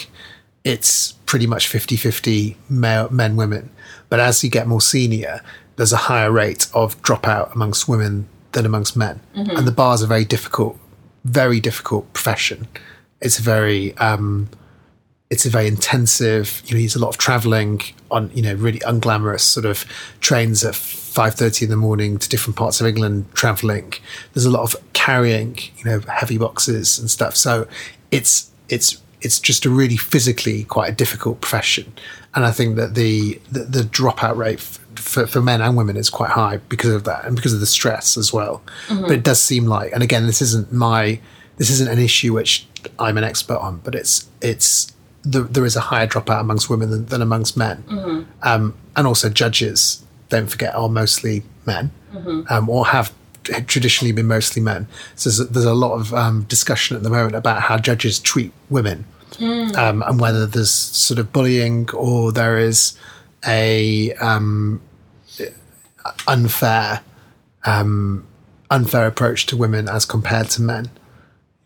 it's pretty much 50 50 men, women. But as you get more senior, there's a higher rate of dropout amongst women than amongst men. Mm-hmm. And the bar is a very difficult, very difficult profession. It's a very, um, it's a very intensive. You know, there's a lot of traveling on, you know, really unglamorous sort of trains at five thirty in the morning to different parts of England. Traveling. There's a lot of carrying, you know, heavy boxes and stuff. So it's it's it's just a really physically quite a difficult profession, and I think that the the, the dropout rate f- for, for men and women is quite high because of that and because of the stress as well. Mm-hmm. But it does seem like, and again, this isn't my this isn't an issue which I'm an expert on, but it's it's the, there is a higher dropout amongst women than, than amongst men, mm-hmm. um, and also judges. Don't forget, are mostly men, mm-hmm. um, or have traditionally been mostly men. So there's, there's a lot of um, discussion at the moment about how judges treat women mm. um, and whether there's sort of bullying or there is a um, unfair um, unfair approach to women as compared to men.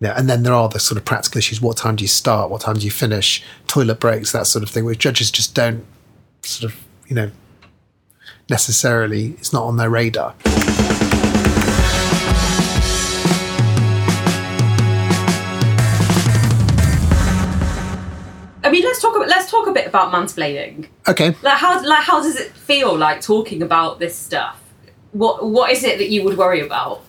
Yeah, and then there are the sort of practical issues. What time do you start? What time do you finish? Toilet breaks, that sort of thing, which judges just don't sort of, you know, necessarily, it's not on their radar. I mean, let's talk. About, let's talk a bit about mansplaining. Okay. Like how like how does it feel like talking about this stuff? What what is it that you would worry about?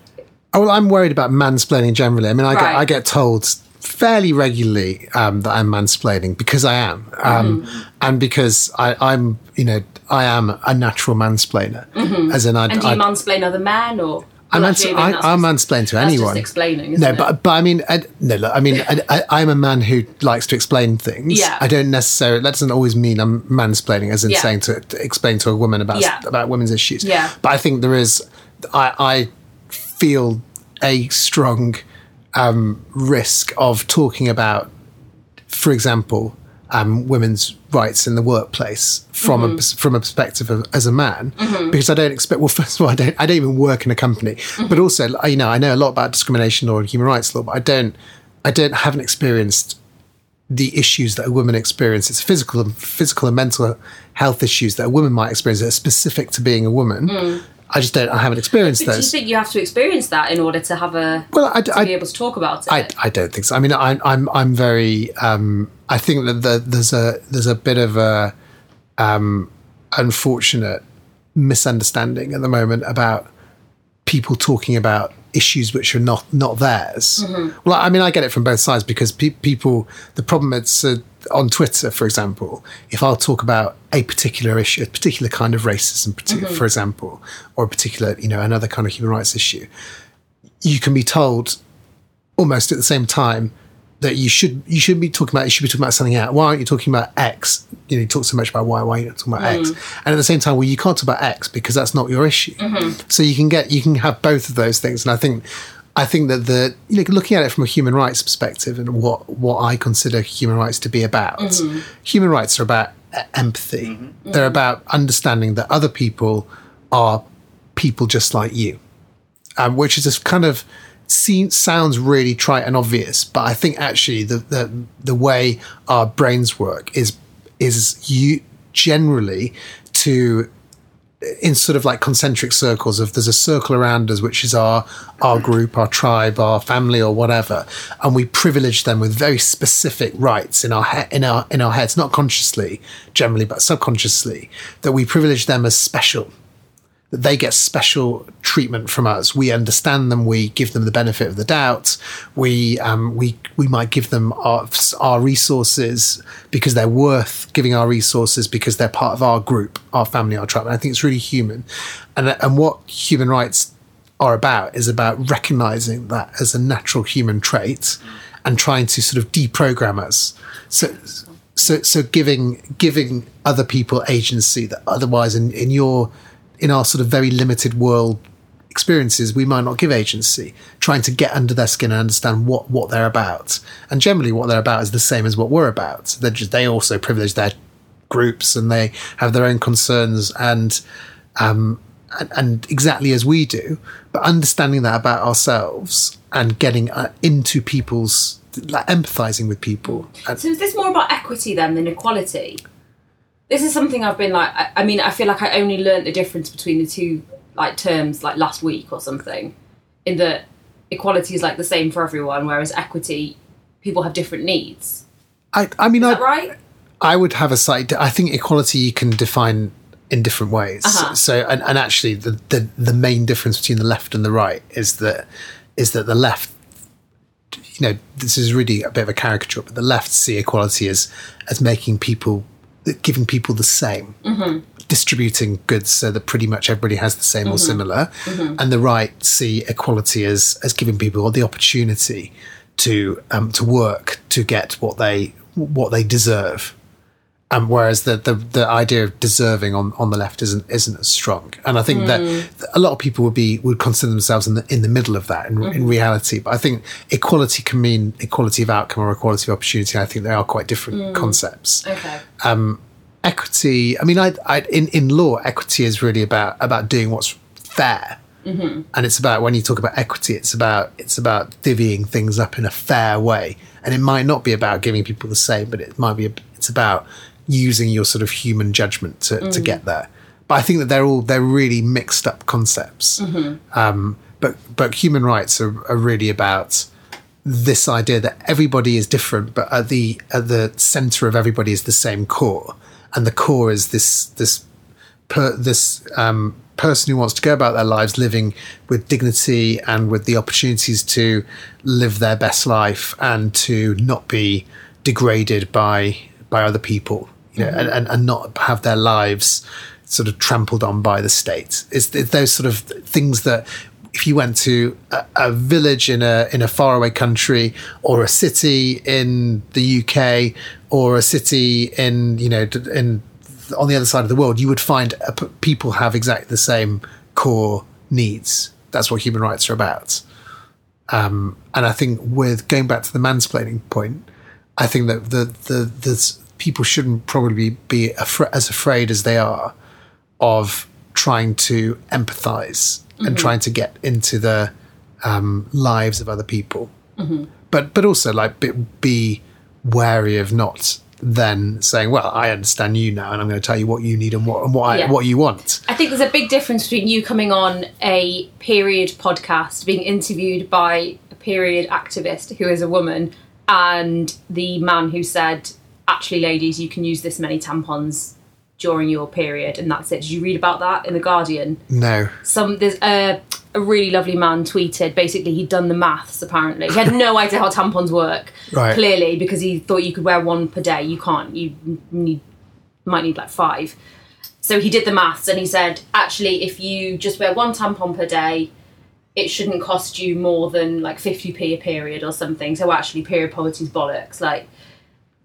Oh, well, I'm worried about mansplaining generally. I mean, I right. get I get told fairly regularly um, that I'm mansplaining because I am, um, mm-hmm. and because I, am you know I am a natural mansplainer. Mm-hmm. As in, I and do you I'd, mansplain other men or? I'm, Well, I I, mean, that's I'm just- mansplaining to that's just anyone. explaining, no, it? but but I mean, I, no, look, I mean, I, I, I'm a man who likes to explain things. Yeah. I don't necessarily. That doesn't always mean I'm mansplaining, as in Yeah. saying to, to explain to a woman about Yeah. about women's issues. Yeah. But I think there is. I I feel a strong um, risk of talking about, for example, um, women's rights in the workplace from a from a perspective of, as a man, because I don't expect. Well, first of all, I don't I don't even work in a company, but also you know I know a lot about discrimination law and human rights law, but I don't I don't haven't experienced the issues that a woman experiences, physical and physical and mental health issues that a woman might experience that are specific to being a woman. I just don't. I haven't experienced But do you think you have to experience that in order to have a well, I, to I, be able to talk about it? I, I don't think so. I mean, I'm I'm I'm very. Um, I think that the, there's a there's a bit of a um, unfortunate misunderstanding at the moment about people talking about issues which are not not theirs. Well, I mean, I get it from both sides because pe- people. The problem is uh, on Twitter, for example, if I'll talk about a particular issue, a particular kind of racism, partic- mm-hmm. for example, or a particular, you know, another kind of human rights issue, you can be told almost at the same time that you should you should be talking about you should be talking about something else. Why aren't you talking about X? You know, you talk so much about why. Why are you not talking about X? Mm. And at the same time, well, you can't talk about X because that's not your issue. Mm-hmm. So you can get you can have both of those things. And I think I think that the you know looking at it from a human rights perspective and what what I consider human rights to be about. Mm-hmm. Human rights are about empathy. Mm-hmm. Mm-hmm. They're about understanding that other people are people just like you um, which is this kind of seems, sounds really trite and obvious, but I think actually the, the the way our brains work is is you generally to in sort of like concentric circles of there's a circle around us which is our our group our tribe our family or whatever and we privilege them with very specific rights in our he- in our in our heads not consciously generally but subconsciously that we privilege them as special that they get special treatment from us. We understand them. We give them the benefit of the doubt. We um, we we might give them our, our resources because they're worth giving our resources because they're part of our group, our family, our tribe. And I think it's really human. And and what human rights are about is about recognizing that as a natural human trait and trying to sort of deprogram us. So so so giving giving other people agency that otherwise in, in your in our sort of very limited world experiences we might not give agency trying to get under their skin and understand what what they're about. And generally what they're about is the same as what we're about. They they also privilege their groups and they have their own concerns and um and, and exactly as we do. But understanding that about ourselves and getting uh, into people's like empathizing with people. And, So is this more about equity then than equality? This is something I've been like. I, I mean, I feel like I only learned the difference between the two like terms like last week or something. In that equality is like the same for everyone, whereas equity, people have different needs. I, I mean Is I, that right? I would have a slight. I think equality you can define in different ways. Uh-huh. So, and, and actually, the, the the main difference between the left and the right is that is that the left, you know, this is really a bit of a caricature, but the left see equality as as making people, giving people the same, mm-hmm. distributing goods so that pretty much everybody has the same or mm-hmm. similar, mm-hmm. and the right see equality as as giving people the opportunity to um, to work to get what they what they deserve. Um, whereas the, the the idea of deserving on, on the left isn't isn't as strong, and I think that hmm. a lot of people would be would consider themselves in the in the middle of that in, in mm-hmm. reality. But I think equality can mean equality of outcome or equality of opportunity. I think they are quite different hmm. concepts. Okay. Um, equity i mean I, I in, in law equity is really about about doing what's fair. Mm-hmm. And it's about when you talk about equity it's about it's about divvying things up in a fair way. And it might not be about giving people the same but it might be it's about using your sort of human judgment to, to get there. But i think that they're all they're really mixed up concepts. Um, but but human rights are, are really about this idea that everybody is different, but at the at the center of everybody is the same core, and the core is this this per, this um, person who wants to go about their lives living with dignity and with the opportunities to live their best life and to not be degraded by by other people, you know, and, and, and not have their lives sort of trampled on by the state. It's, it's those sort of things that if you went to a, a village in a in a faraway country or a city in the UK or a city in you know in on the other side of the world, you would find a people have exactly the same core needs. That's what human rights are about. Um, and I think with going back to the mansplaining point, I think that the the the people shouldn't probably be afra- as afraid as they are of trying to empathize and trying to get into the um, lives of other people. But but also like be, be wary of not then saying, "Well, I understand you now, and I'm going to tell you what you need and what and what I, what you want." I think there's a big difference between you coming on a period podcast, being interviewed by a period activist who is a woman, and the man who said, actually, ladies, you can use this many tampons during your period, and that's it. Did you read about that in The Guardian? No, Some There's a, a really lovely man tweeted, basically, he'd done the maths apparently. He had no idea how tampons work, Right. clearly, because he thought you could wear one per day. You can't. You need, might need like five. So he did the maths and he said, actually, if you just wear one tampon per day, it shouldn't cost you more than like 50p a period or something. So actually, period poverty's bollocks. Like,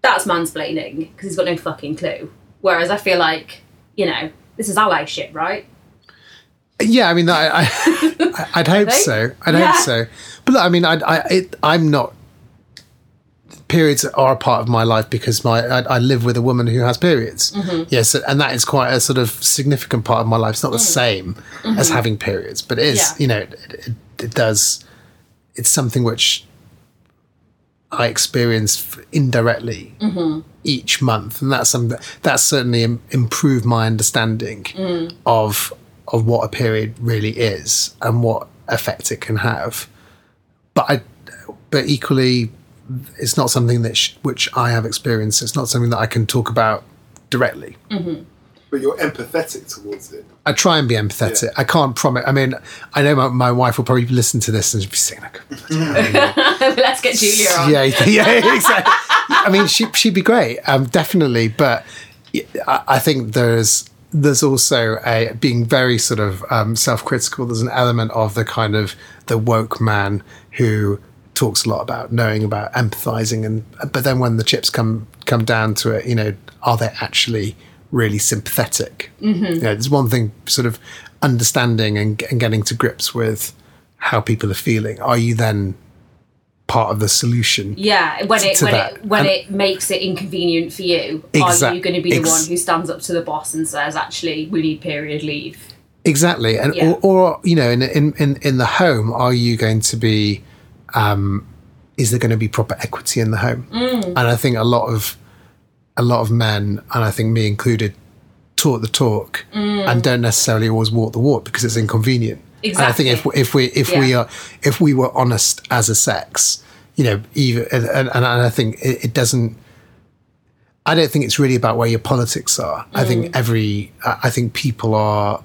that's mansplaining because he's got no fucking clue. Whereas I feel like, you know, this is allyship, right? Yeah, I mean, I, I I'd hope so. I'd Yeah. hope so. But look, I mean, I, I, it, I'm not. Periods are a part of my life because my I, I live with a woman who has periods. Mm-hmm. Yes, and that is quite a sort of significant part of my life. It's not the mm. same as mm-hmm. having periods, but it is. Yeah. You know, it, it, it does. It's something which I experience f- indirectly mm-hmm. each month, and that's something that's certainly improved my understanding mm. of of what a period really is and what effect it can have. But I, but equally, it's not something that sh- which I have experienced. It's not something that I can talk about directly. Mm-hmm. But you're empathetic towards it. I try and be empathetic. Yeah. I can't promise. I mean, I know my, my wife will probably listen to this and be saying, like, Let's get Julia on. yeah, yeah, exactly. I mean, she she'd be great, um, definitely. But I, I think there's there's also a being very sort of um, self-critical. There's an element of the kind of the woke man who talks a lot about knowing about empathizing, and but then when the chips come come down to it, you know, are they actually really sympathetic? Mm-hmm. You know, there's one thing, sort of understanding and, and getting to grips with how people are feeling. Are you then part of the solution? Yeah, when it when that. it when And- it makes it inconvenient for you, are you going to be the ex- one who stands up to the boss and says, "Actually, we need period leave"? Exactly, and Yeah. or, or you know, in, in in in the home, are you going to be? Um, is there going to be proper equity in the home? Mm. And I think a lot of a lot of men, and I think me included, talk the talk Mm. and don't necessarily always walk the walk because it's inconvenient. And I think if Exactly. if we if we are if we were honest as a sex, you know, even and, and, and I think it, it doesn't. I don't think it's really about where your politics are. I Mm. think every, I I think people are,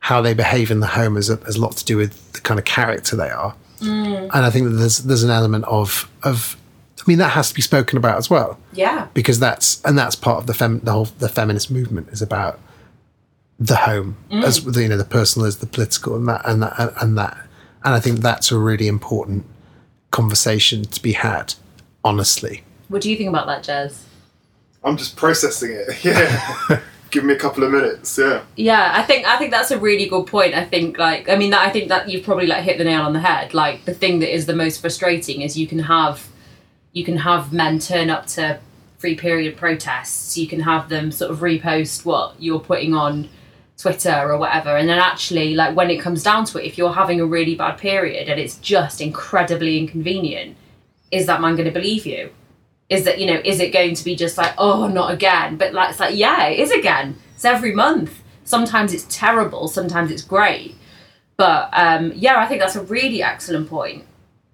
how they behave in the home has a, has a lot to do with the kind of character they are. Mm. And I think that there's there's an element of of, I mean, that has to be spoken about as well Yeah, because that's and that's part of the fem, the whole the feminist movement is about the home mm. as the, you know the personal as the political and that and that and, and that and I think that's a really important conversation to be had honestly. what do you think about that, Jez? I'm just processing it. Yeah. Give me a couple of minutes. Yeah. Yeah, I think I think that's a really good point. I think like I mean that I think that you've probably like hit the nail on the head. Like the thing that is the most frustrating is you can have you can have men turn up to free period protests. You can have them sort of repost what you're putting on Twitter or whatever, and then actually like when it comes down to it, if you're having a really bad period and it's just incredibly inconvenient, is that man going to believe you? is that you know is it going to be just like oh not again? But like it's like yeah it is again. It's every month. Sometimes it's terrible sometimes it's great. But um yeah i think that's a really excellent point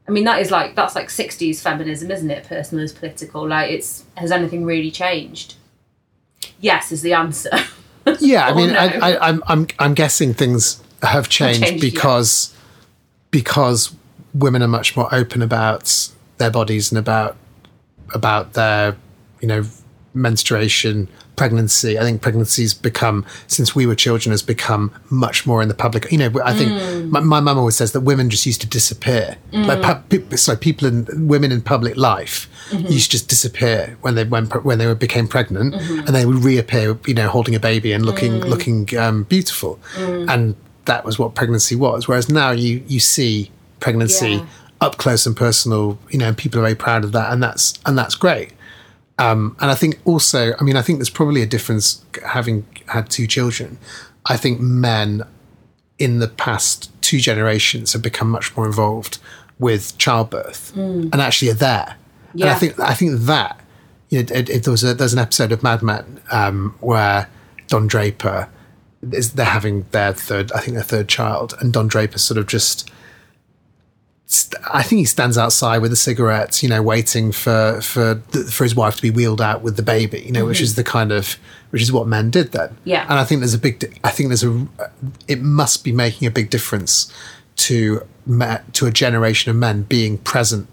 i mean that is like that's like 60s feminism isn't it personal is political like it's has anything really changed yes is the answer Yeah, I mean, no. I, I, I'm I'm I'm guessing things have changed, changed, yeah. because because women are much more open about their bodies and about about their you know menstruation, pregnancy. I think pregnancy's become, since we were children, has become much more in the public. You know, I think Mm. my, my mum always says that women just used to disappear. Like, pu- pe- sorry, people in women in public life Mm-hmm. used to just disappear when they when, when they became pregnant, Mm-hmm. and they would reappear. You know, holding a baby and looking Mm. looking um, beautiful, and that was what pregnancy was. Whereas now you you see pregnancy Yeah. up close and personal. You know, and people are very proud of that, and that's and that's great. Um, and I think also, I mean, I think there's probably a difference having had two children. I think men in the past two generations have become much more involved with childbirth and actually are there. And I think I think that you know, it, it, there was a, there's an episode of Mad Men um, where Don Draper is they're having their third, I think their third child, and Don Draper sort of just st- I think he stands outside with a cigarette, you know, waiting for for th- for his wife to be wheeled out with the baby, you know, which is mm-hmm. the kind of which is what men did then. Yeah. and I think there's a big. di- I think there's a. It must be making a big difference to to a generation of men being present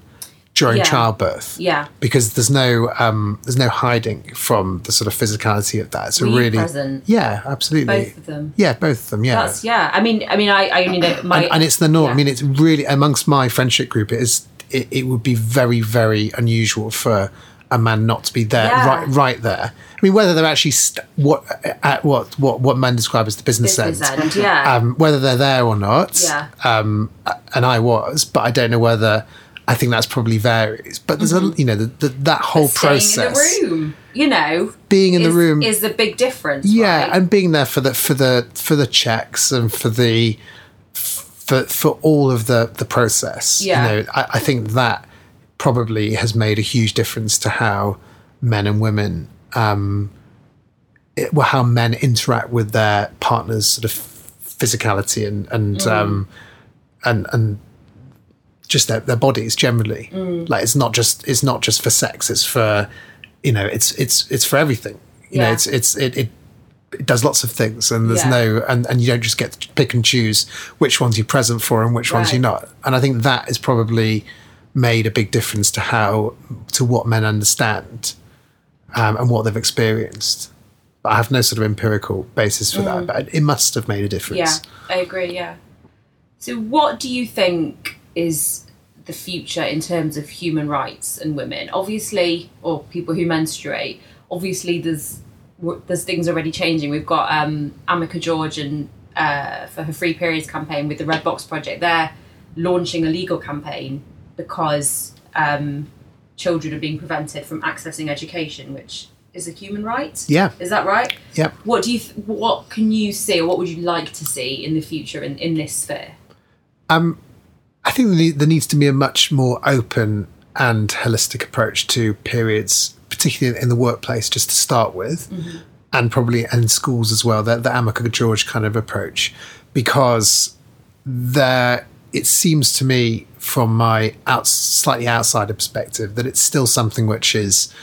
during Yeah. childbirth. Yeah. because there's no um there's no hiding from the sort of physicality of that. It's a really present? yeah, absolutely. Both of them. Yeah, both of them. Yeah, That's yeah. I mean, I mean, I, I only know my and, and it's the norm. I mean, it's really amongst my friendship group. It is. It, it would be very, very unusual for a man not to be there, Yeah. right, right there. I mean, whether they're actually st- what at what what what men describe as the business, business end, end. Yeah. um, whether they're there or not. Yeah. Um, and I was, but I don't know whether. I think that's probably varies, but there's a you know the, the, that whole Staying process in the room, you know, being in the room is the big difference. yeah right? and being there for the for the for the checks and for the for for all of the the process Yeah. you know I, I think that probably has made a huge difference to how men and women um it, well how men interact with their partners sort of physicality and and Mm. um and and just their, their bodies generally Mm. like it's not just it's not just for sex it's for you know it's it's it's for everything you know it's it's it, it it does lots of things and there's Yeah. no and, and you don't just get to pick and choose which ones you're present for and which ones you're not and i think that is probably made a big difference to how to what men understand um, and what they've experienced but i have no sort of empirical basis for that but it must have made a difference Mm. Yeah, I agree. Yeah. So, what do you think is the future in terms of human rights and women? Obviously, or people who menstruate. Obviously, there's there's things already changing. We've got um, Amika George and uh, for her Free Periods campaign with the Red Box Project. They're launching a legal campaign because um, children are being prevented from accessing education, which is a human right. Yeah. Is that right? Yep. What do you? Th- what can you see, or what would you like to see in the future in, in this sphere? I think there needs to be a much more open and holistic approach to periods, particularly in the workplace, just to start with, mm-hmm. and probably in schools as well. The, the Amika George kind of approach, because there it seems to me from my out, slightly outsider perspective that it's still something which is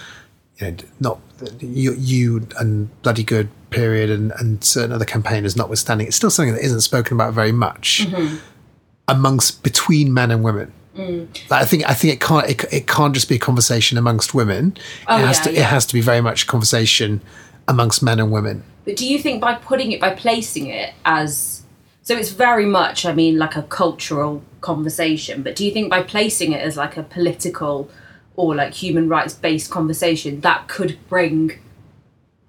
you know not you, you and bloody good period and, and certain other campaigners notwithstanding it's still something that isn't spoken about very much mm-hmm. Amongst between men and women. Mm. Like, I think I think it can't it, it can't just be a conversation amongst women. Oh, it has yeah, to yeah. it has to be very much a conversation amongst men and women. But do you think by putting it, by placing it as, so it's very much, I mean, like a cultural conversation, but do you think by placing it as like a political or like human rights based conversation, that could bring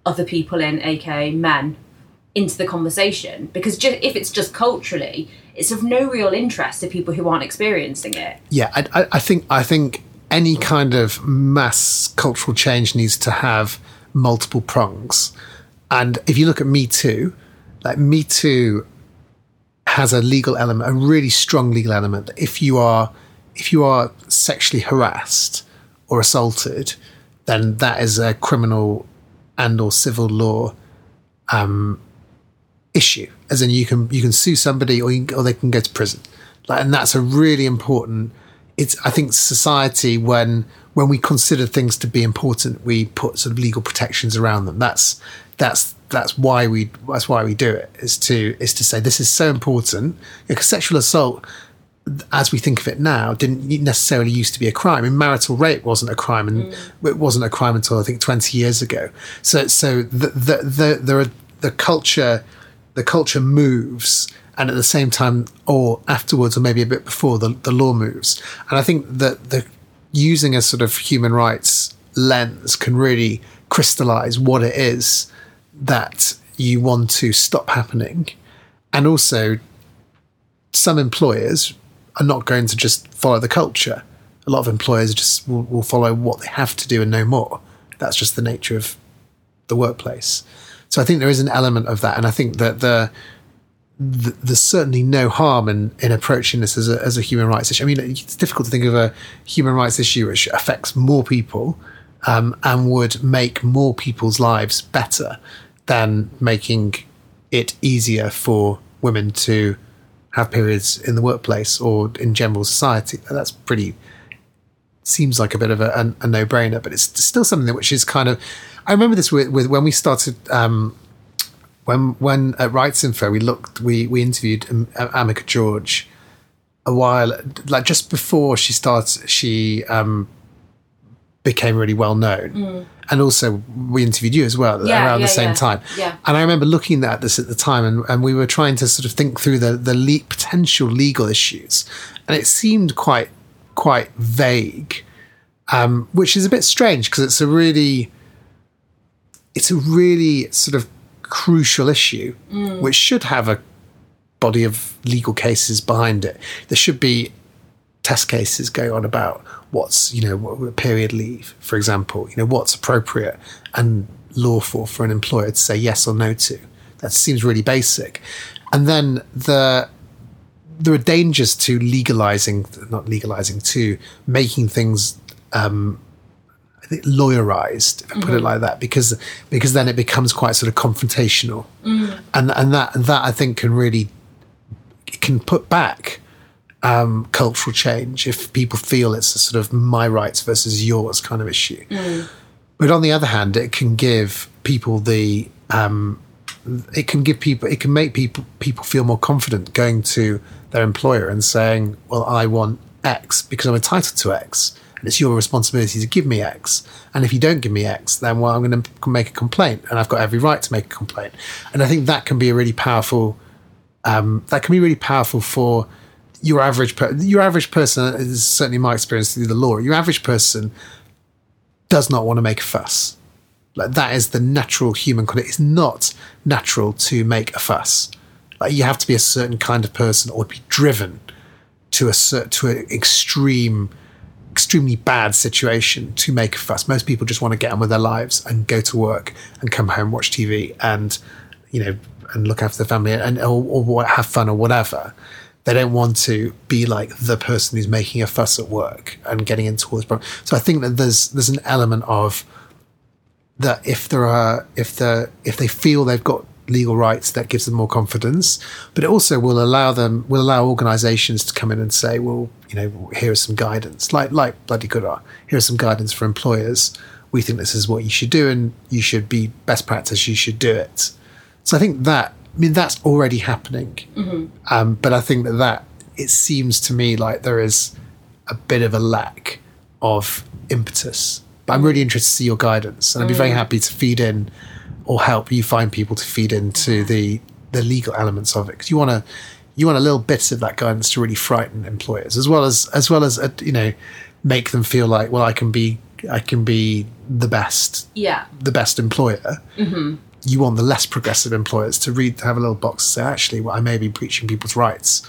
other people in, aka men, into the conversation? Because ju- if it's just culturally, it's of no real interest to people who aren't experiencing it. Yeah, I, I, think I think any kind of mass cultural change needs to have multiple prongs. And if you look at Me Too, like Me Too has a legal element, a really strong legal element. If you are if you are sexually harassed or assaulted, then that is a criminal and or civil law um, issue as in you can you can sue somebody or you or they can go to prison like and that's a really important it's i think society when when we consider things to be important we put sort of legal protections around them that's that's that's why we that's why we do it is to is to say this is so important because sexual assault as we think of it now, didn't necessarily used to be a crime. And marital rape wasn't a crime, and mm. it wasn't a crime until I think twenty years ago. So, so the the the, there are the culture, the culture moves, and at the same time, or afterwards, or maybe a bit before, the the law moves. And I think that the using a sort of human rights lens can really crystallize what it is that you want to stop happening, and also some employers are not going to just follow the culture. A lot of employers just will, will follow what they have to do and no more. That's just the nature of the workplace. So I think there is an element of that, and I think that the, the there's certainly no harm in, in approaching this as a, as a human rights issue. I mean, it's difficult to think of a human rights issue which affects more people um, and would make more people's lives better than making it easier for women to have periods in the workplace or in general society. That's pretty seems like a bit of a, a, a no-brainer, but it's still something which is kind of. I remember this with, with when we started. Um, when when at Rights Info we looked we we interviewed Amika George a while like just before she starts she um, became really well known. Mm. And also, we interviewed you as well yeah, around yeah, the same yeah. time. Yeah. And I remember looking at this at the time, and, and we were trying to sort of think through the the le- potential legal issues, and it seemed quite quite vague, um, which is a bit strange because it's a really it's a really sort of crucial issue, mm. which should have a body of legal cases behind it. There should be test cases going on about what's you know period leave, for example. You know what's appropriate and lawful for an employer to say yes or no to. That seems really basic. And then the there are dangers to legalizing, not legalizing, to making things um, I think lawyerized, if I put mm-hmm. it like that, because because then it becomes quite sort of confrontational, mm. and and that that I think can really can put back um, cultural change if people feel it's a sort of my rights versus yours kind of issue. Mm. But on the other hand, it can give people the um, it can give people it can make people people feel more confident going to their employer and saying, "Well, I want X because I'm entitled to X." And it's your responsibility to give me X. And if you don't give me X, then well, I'm going to make a complaint, and I've got every right to make a complaint. And I think that can be a really powerful. Um, that can be really powerful for your average per- your average person is certainly my experience through the law. Your average person does not want to make a fuss. Like that is the natural human. It's not natural to make a fuss. Like you have to be a certain kind of person or be driven to a to an extreme, extremely bad situation to make a fuss. Most people just want to get on with their lives and go to work and come home, watch TV, and you know, and look after the family and or, or have fun or whatever they don't want to be like the person who's making a fuss at work and getting into all this problem. So I think that there's there's an element of that if there are if the if they feel they've got legal rights that gives them more confidence but it also will allow them will allow organizations to come in and say well you know here is some guidance like like bloody good are here's some guidance for employers we think this is what you should do and you should be best practice you should do it so i think that I mean, that's already happening. Mm-hmm. Um, but I think that that it seems to me like there is a bit of a lack of impetus. But I'm really interested to see your guidance, and I'd be very mm. happy to feed in or help you find people to feed into the the legal elements of it because you want to you want a little bit of that guidance to really frighten employers as well as as well as uh, you know make them feel like well I can be I can be the best yeah the best employer. Mm-hmm you want the less progressive employers to read to have a little box to say actually well, I may be breaching people's rights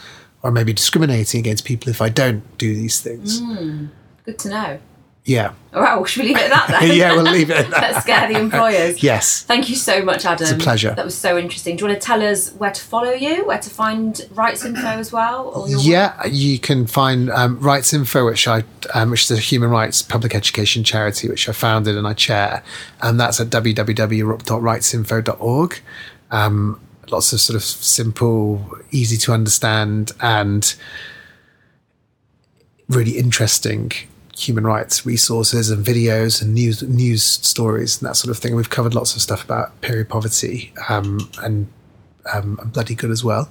or I may be discriminating against people if I don't do these things. Mm, good to know. Yeah. All right, well, should we leave it at that then? yeah, we'll leave it at that. Let's scare the employers. yes. Thank you so much, Adam. It's a pleasure. That was so interesting. Do you want to tell us where to follow you, where to find Rights Info as well? yeah, work? you can find um, Rights Info, which I, um, which is a human rights public education charity, which I founded and I chair, and that's at www.rightsinfo.org. Um, lots of sort of simple, easy to understand, and really interesting human rights resources and videos and news news stories and that sort of thing. We've covered lots of stuff about period poverty um, and um, bloody good as well.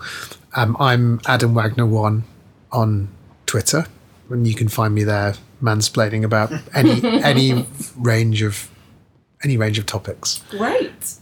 Um, I'm Adam Wagner one on Twitter, and you can find me there mansplaining about any any range of any range of topics. Great.